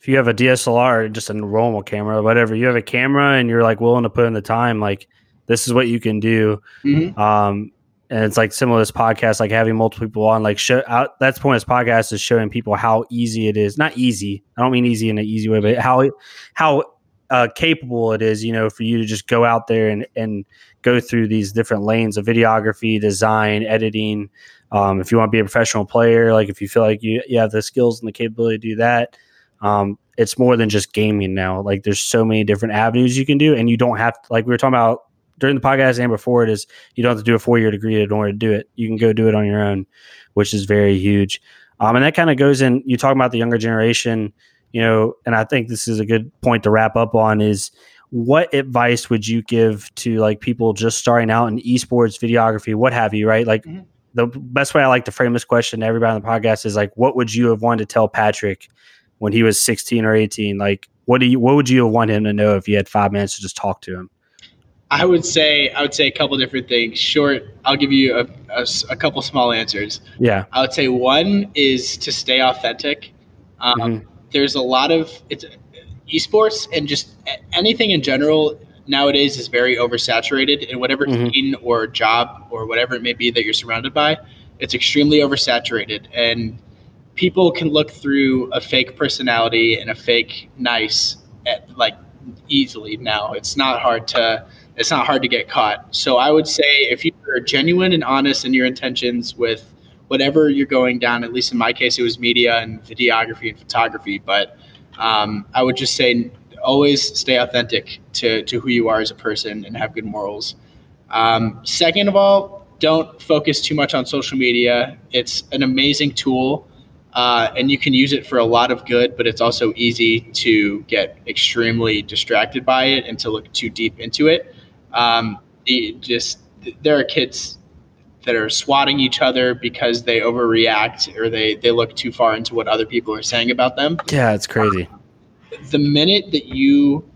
if you have a DSLR, just a normal camera, whatever, you have a camera and you're like willing to put in the time, like this is what you can do." Mm-hmm. Um, and it's like similar to this podcast, like having multiple people on, like show out. That's the point of this podcast is showing people how easy it is. Not easy. I don't mean easy in an easy way, but how how uh, capable it is, you know, for you to just go out there and and go through these different lanes of videography, design, editing. Um, if you want to be a professional player, like if you feel like you, you have the skills and the capability to do that, um, it's more than just gaming now. Like there's so many different avenues you can do, and you don't have to, like we were talking about during the podcast and before it is you don't have to do a four year degree in order to do it. You can go do it on your own, which is very huge. Um, and that kind of goes in. You talk about the younger generation, you know, and I think this is a good point to wrap up on. Is what advice would you give to like people just starting out in esports, videography, what have you? Right, like. Mm-hmm. The best way I like to frame this question to everybody on the podcast is like, what would you have wanted to tell Patrick when he was 16 or 18? Like, what do you, what would you have wanted him to know if you had five minutes to just talk to him? I would say I would say a couple different things. Short, I'll give you a, a, a, couple small answers. Yeah, I would say one is to stay authentic. Um, mm-hmm. There's a lot of it's esports and just anything in general nowadays is very oversaturated in whatever mm-hmm. scene or job or whatever it may be that you're surrounded by. It's extremely oversaturated, and people can look through a fake personality and a fake nice at, like easily now. It's not hard to it's not hard to get caught. So I would say if you're genuine and honest in your intentions with whatever you're going down, at least in my case, it was media and videography and photography. But um, I would just say always stay authentic to, to who you are as a person and have good morals. Um, second of all, don't focus too much on social media. It's an amazing tool. Uh, and you can use it for a lot of good, but it's also easy to get extremely distracted by it and to look too deep into it. Um, just there are kids that are swatting each other because they overreact or they they look too far into what other people are saying about them. Yeah, it's crazy. The minute that you,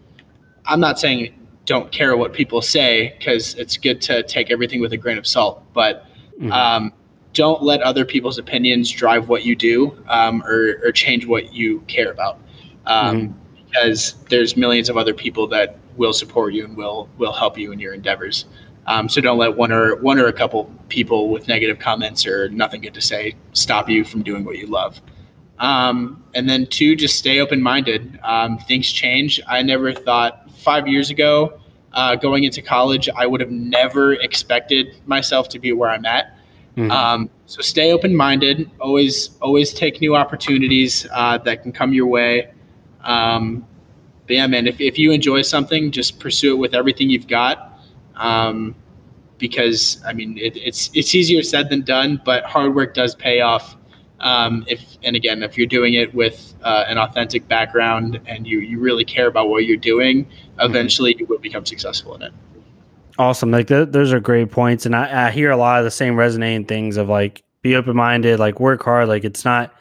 I'm not saying don't care what people say because it's good to take everything with a grain of salt, but Mm-hmm. Um, don't let other people's opinions drive what you do um, or, or, change what you care about. Um, mm-hmm. Because there's millions of other people that will support you and will will help you in your endeavors. Um, so don't let one or one or a couple people with negative comments or nothing good to say stop you from doing what you love. Um, and then two, just stay open minded. Um, things change. I never thought five years ago, uh, going into college, I would have never expected myself to be where I'm at. Mm-hmm. Um, so stay open minded. Always, always take new opportunities uh, that can come your way. Um, but yeah, man, if, if you enjoy something, just pursue it with everything you've got. Um, because I mean, it, it's it's easier said than done, but hard work does pay off. Um, if and again, if you're doing it with uh, an authentic background and you you really care about what you're doing, mm-hmm. eventually you will become successful in it. Awesome, like th- those are great points, and I, I hear a lot of the same resonating things of like be open minded, like work hard, like it's not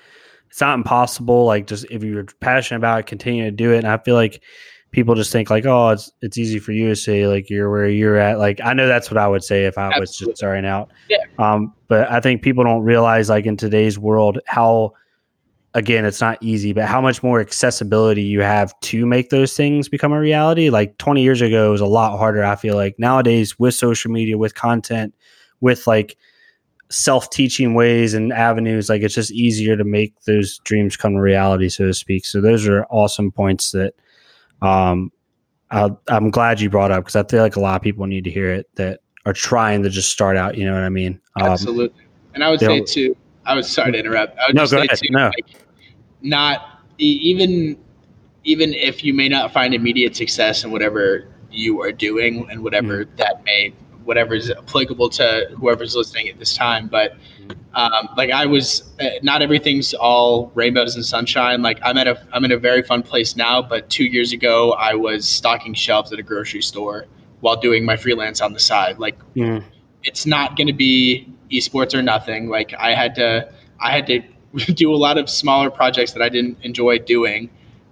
it's not impossible. Like just if you're passionate about it, continue to do it. And I feel like people just think like, oh, it's it's easy for you to say like you're where you're at. Like I know that's what I would say if I Absolutely. was just starting out. Yeah. Um, but I think people don't realize like in today's world how again it's not easy, but how much more accessibility you have to make those things become a reality. Like 20 years ago it was a lot harder. I feel like nowadays with social media, with content, with like self-teaching ways and avenues like it's just easier to make those dreams come to reality so to speak so those are awesome points that um, i am glad you brought up because I feel like a lot of people need to hear it that are trying to just start out. You know what I mean? Um, Absolutely. And I would say too. I was sorry to interrupt. I would no, just go say ahead. too. No. Like, not even even if you may not find immediate success in whatever you are doing and whatever mm that may whatever is applicable to whoever's listening at this time. But um, like I was, uh, not everything's all rainbows and sunshine. Like I'm at a, I'm in a very fun place now. But two years ago, I was stocking shelves at a grocery store while doing my freelance on the side. Like it's not going to be esports or nothing. Like I had to, I had to do a lot of smaller projects that I didn't enjoy doing.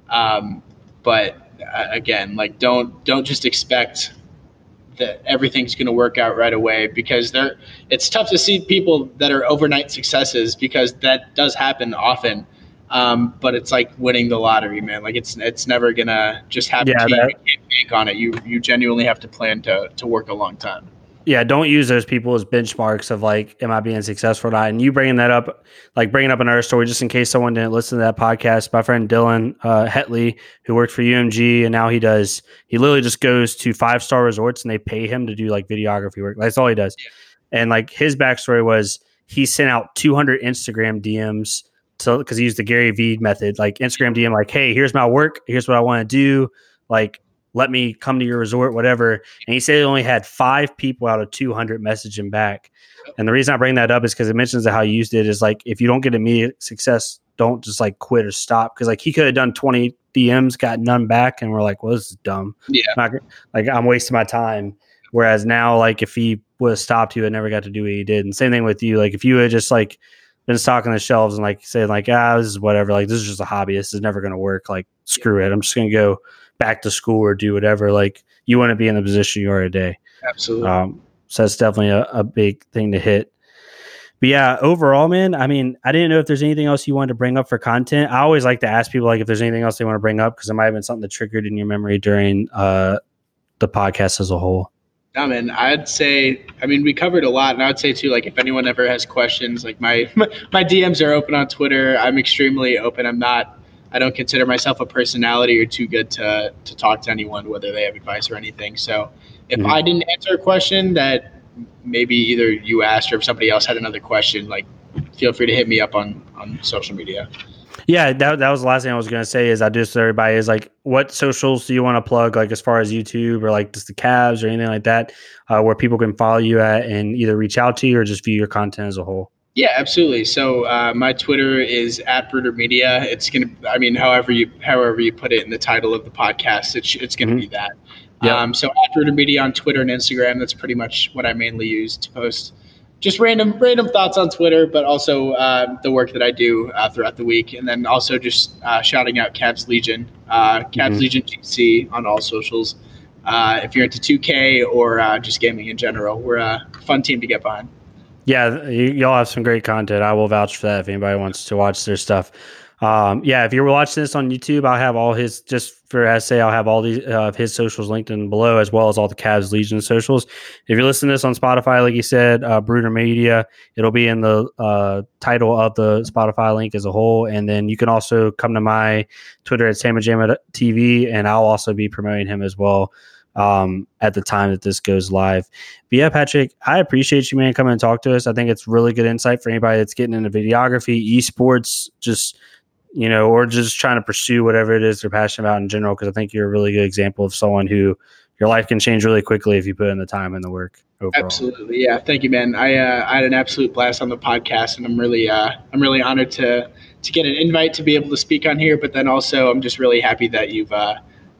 Um, but uh, again, like don't don't just expect that everything's going to work out right away because there it's tough to see people that are overnight successes because that does happen often. Um, but it's like winning the lottery man. Like it's it's never gonna just happen yeah, to you. you can't bank on it. You you genuinely have to plan to to work a long time yeah, don't use those people as benchmarks of like, am I being successful or not? And you bringing that up, like bringing up another story, just in case someone didn't listen to that podcast. My friend Dylan uh, Hetley, who worked for UMG, and now he does, he literally just goes to five star resorts and they pay him to do like videography work. That's all he does. And like his backstory was he sent out 200 Instagram DMs to because he used the Gary Vee method, like Instagram DM, like, hey, here's my work, here's what I want to do, like let me come to your resort, whatever. And he said he only had five people out of 200 message him back. And the reason I bring that up is because it mentions that how you used it is like, if you don't get immediate success, don't just like quit or stop. Cause like he could have done 20 DMs, got none back. And we're like, well, this is dumb. Yeah. Not, like I'm wasting my time. Whereas now, like if he would have stopped, he would never got to do what he did. And same thing with you. Like if you had just like been stocking the shelves and like saying like, ah, this is whatever. Like this is just a hobby. This is never going to work. Like screw it. I'm just going to go back to school or do whatever. Like you want to be in the position you are today. Absolutely. Um, so that's definitely a, a big thing to hit. But yeah, overall, man, I mean, I didn't know if there's anything else you wanted to bring up for content. I always like to ask people like if there's anything else they want to bring up because it might have been something that triggered in your memory during uh, the podcast as a whole. No, man, I'd say, I mean, we covered a lot, and I would say too, like, if anyone ever has questions, like my my DMs are open on Twitter. I'm extremely open. I'm not I don't consider myself a personality or too good to to talk to anyone, whether they have advice or anything. So if mm-hmm. I didn't answer a question that maybe either you asked or if somebody else had another question, like feel free to hit me up on on social media. Yeah, that, that was the last thing I was gonna say. Is I just everybody is like, what socials do you want to plug? Like as far as YouTube or like just the Cavs or anything like that, uh, where people can follow you at and either reach out to you or just view your content as a whole. Yeah, absolutely. So uh, my Twitter is at Brouder Media. It's gonna, I mean, however you however you put it in the title of the podcast, it's it's gonna mm-hmm. be that. Yep. Um, so at Brouder Media on Twitter and Instagram. That's pretty much what I mainly use to post just random random thoughts on Twitter, but also uh, the work that I do uh, throughout the week, and then also just uh, shouting out Cavs Legion, uh, Cavs mm-hmm. Legion GC on all socials. Uh, if you're into 2K or uh, just gaming in general, we're a fun team to get behind. Yeah, you, all have some great content. I will vouch for that if anybody wants to watch their stuff. Um, yeah, if you're watching this on YouTube, I'll have all his just for SA. I'll have all these uh, his socials linked in below, as well as all the Cavs Legion socials. If you're listening to this on Spotify, like you said, uh, Brouder Media, it'll be in the uh, title of the Spotify link as a whole, and then you can also come to my Twitter at Samajama TV, and I'll also be promoting him as well um, at the time that this goes live. But yeah, Patrick, I appreciate you, man, coming and talk to us. I think it's really good insight for anybody that's getting into videography, esports, just you know, or just trying to pursue whatever it is they're passionate about in general. Because I think you're a really good example of someone who your life can change really quickly if you put in the time and the work. Overall. Absolutely, yeah. Thank you, man. I, uh, I had an absolute blast on the podcast, and I'm really uh, I'm really honored to to get an invite to be able to speak on here. But then also, I'm just really happy that you've uh,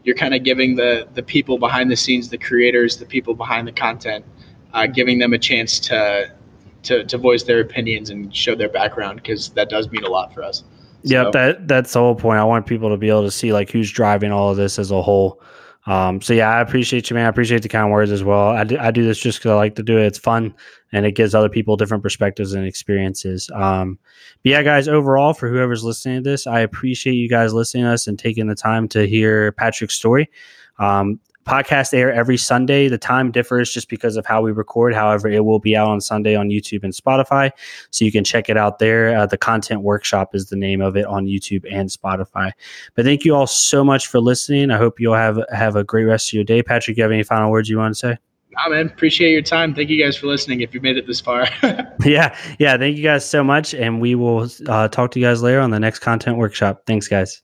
you're kind of giving the the people behind the scenes, the creators, the people behind the content, uh, giving them a chance to to to voice their opinions and show their background because that does mean a lot for us. Yep, that that's the whole point. I want people to be able to see like who's driving all of this as a whole. Um, so yeah, I appreciate you, man. I appreciate the kind words as well. I do, I do this just because I like to do it. It's fun and it gives other people different perspectives and experiences. Um, but yeah, guys, overall, for whoever's listening to this, I appreciate you guys listening to us and taking the time to hear Patrick's story. Um, Podcast air every Sunday. The time differs just because of how we record. However, it will be out on Sunday on YouTube and Spotify. So you can check it out there. Uh, the Content Workshop is the name of it on YouTube and Spotify. But thank you all so much for listening. I hope you all have, have a great rest of your day. Patrick, you have any final words you want to say? Nah, man. Appreciate your time. Thank you guys for listening. If you made it this far. yeah. Yeah. Thank you guys so much. And we will uh, talk to you guys later on the next content workshop. Thanks, guys.